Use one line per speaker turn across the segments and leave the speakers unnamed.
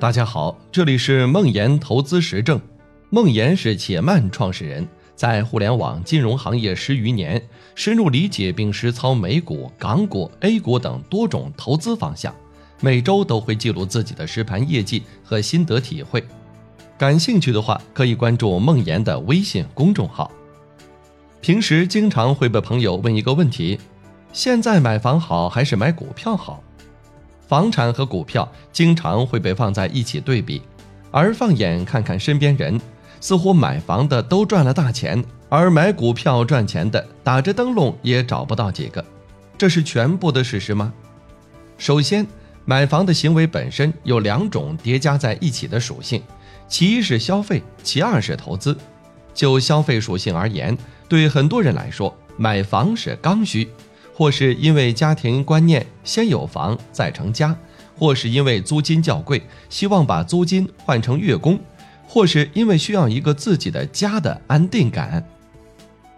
大家好，这里是梦岩投资实证。梦岩是且慢创始人，在互联网金融行业十余年，深入理解并实操美股、港股、A 股等多种投资方向。每周都会记录自己的实盘业绩和心得体会。感兴趣的话，可以关注梦岩的微信公众号。平时经常会被朋友问一个问题：现在买房好还是买股票好？房产和股票经常会被放在一起对比，而放眼看看身边人，似乎买房的都赚了大钱，而买股票赚钱的打着灯笼也找不到几个。这是全部的事实吗？首先，买房的行为本身有两种叠加在一起的属性，其一是消费，其二是投资。就消费属性而言，对很多人来说，买房是刚需。或是因为家庭观念先有房再成家，或是因为租金较贵，希望把租金换成月供，或是因为需要一个自己的家的安定感。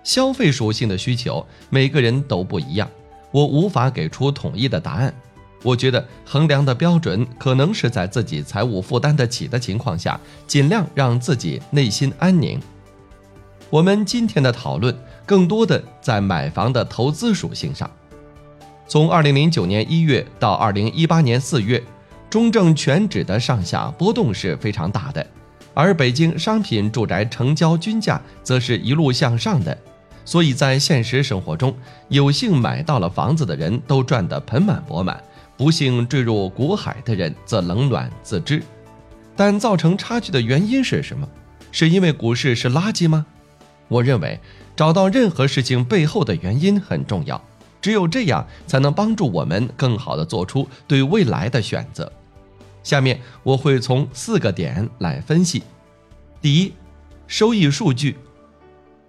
消费属性的需求，每个人都不一样，我无法给出统一的答案。我觉得衡量的标准可能是在自己财务负担得起的情况下，尽量让自己内心安宁。我们今天的讨论更多的在买房的投资属性上。从二零零九年一月到二零一八年四月，中证全指的上下波动是非常大的，而北京商品住宅成交均价则是一路向上的。所以在现实生活中，有幸买到了房子的人都赚得盆满钵满，不幸坠入股海的人则冷暖自知。但造成差距的原因是什么？是因为股市是垃圾吗？我认为，找到任何事情背后的原因很重要，只有这样才能帮助我们更好的做出对未来的选择。下面我会从四个点来分析。第一，收益数据。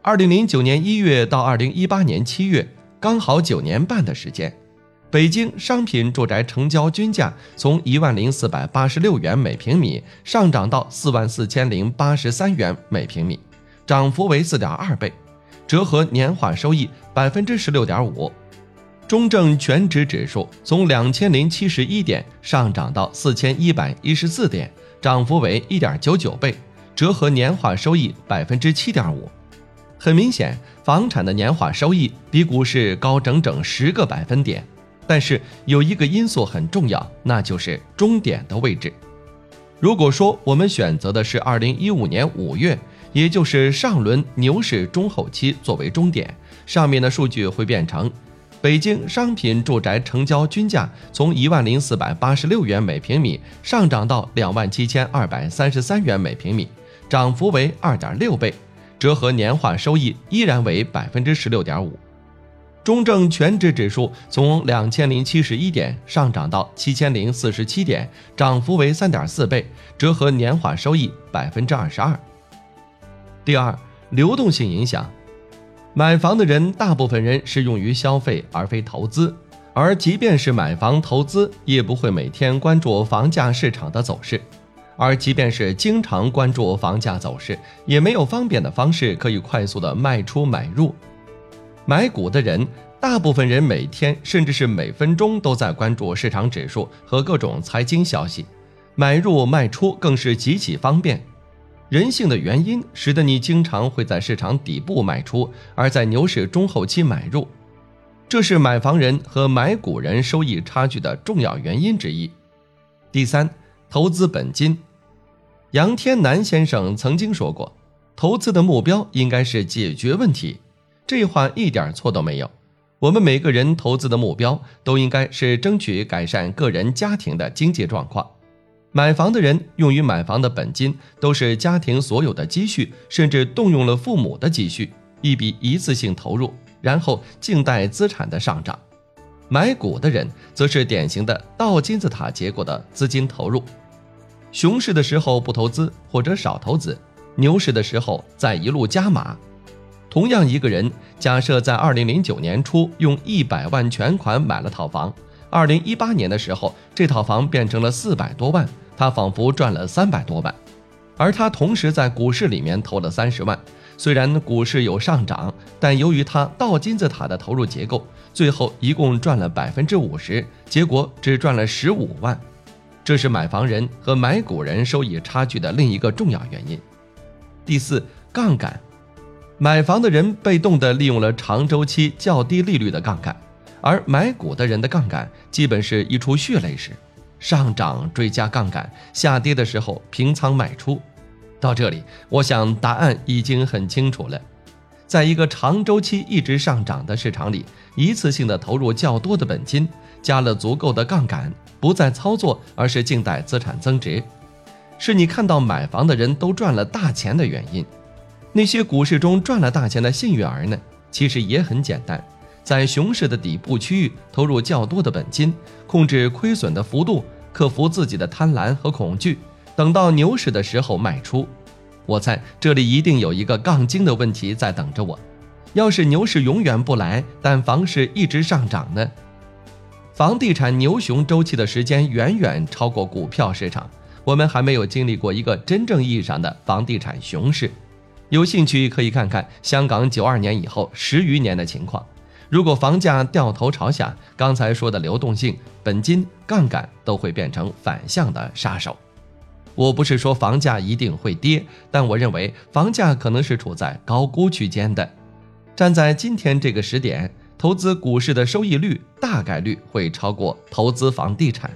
二零零九年一月到二零一八年七月，刚好九年半的时间，北京商品住宅成交均价从一万零四百八十六元每平米上涨到四万四千零八十三元每平米。涨幅为四点二倍，折合年化收益百分之十六点五。中证全指指数从两千零七十一点上涨到四千一百一十四点，涨幅为一点九九倍，折合年化收益百分之七点五。很明显，房产的年化收益比股市高整整十个百分点。但是有一个因素很重要，那就是终点的位置。如果说我们选择的是二零一五年五月。也就是上轮牛市中后期作为终点，上面的数据会变成：北京商品住宅成交均价从一万零四百八十六元每平米上涨到两万七千二百三十三元每平米，涨幅为二点六倍，折合年化收益依然为百分之十六点五。中证全指指数从两千零七十一点上涨到七千零四十七点，涨幅为三点四倍，折合年化收益百分之二十二。第二，流动性影响，买房的人大部分人是用于消费而非投资，而即便是买房投资，也不会每天关注房价市场的走势，而即便是经常关注房价走势，也没有方便的方式可以快速的卖出买入。买股的人，大部分人每天甚至是每分钟都在关注市场指数和各种财经消息，买入卖出更是极其方便。人性的原因使得你经常会在市场底部卖出，而在牛市中后期买入，这是买房人和买股人收益差距的重要原因之一。第三，投资本金。杨天南先生曾经说过，投资的目标应该是解决问题，这话一点错都没有。我们每个人投资的目标都应该是争取改善个人家庭的经济状况。买房的人用于买房的本金都是家庭所有的积蓄，甚至动用了父母的积蓄，一笔一次性投入，然后静待资产的上涨。买股的人则是典型的倒金字塔结构的资金投入，熊市的时候不投资或者少投资，牛市的时候再一路加码。同样一个人，假设在二零零九年初用一百万全款买了套房，二零一八年的时候这套房变成了四百多万。他仿佛赚了三百多万，而他同时在股市里面投了三十万。虽然股市有上涨，但由于他倒金字塔的投入结构，最后一共赚了百分之五十，结果只赚了十五万。这是买房人和买股人收益差距的另一个重要原因。第四，杠杆，买房的人被动地利用了长周期较低利率的杠杆，而买股的人的杠杆基本是一出血泪史，上涨追加杠杆，下跌的时候平仓卖出。到这里，我想答案已经很清楚了。在一个长周期一直上涨的市场里，一次性的投入较多的本金，加了足够的杠杆，不再操作，而是静待资产增值，是你看到买房的人都赚了大钱的原因。那些股市中赚了大钱的幸运儿呢？其实也很简单，在熊市的底部区域投入较多的本金，控制亏损的幅度，克服自己的贪婪和恐惧。等到牛市的时候卖出，我猜这里一定有一个杠精的问题在等着我。要是牛市永远不来，但房市一直上涨呢？房地产牛熊周期的时间远远超过股票市场，我们还没有经历过一个真正意义上的房地产熊市。有兴趣可以看看香港九二年以后十余年的情况。如果房价掉头朝下，刚才说的流动性、本金、杠杆都会变成反向的杀手。我不是说房价一定会跌，但我认为房价可能是处在高估区间的。站在今天这个时点，投资股市的收益率大概率会超过投资房地产。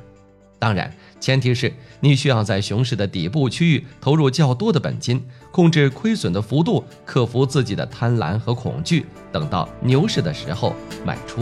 当然，前提是你需要在熊市的底部区域投入较多的本金，控制亏损的幅度，克服自己的贪婪和恐惧，等到牛市的时候卖出。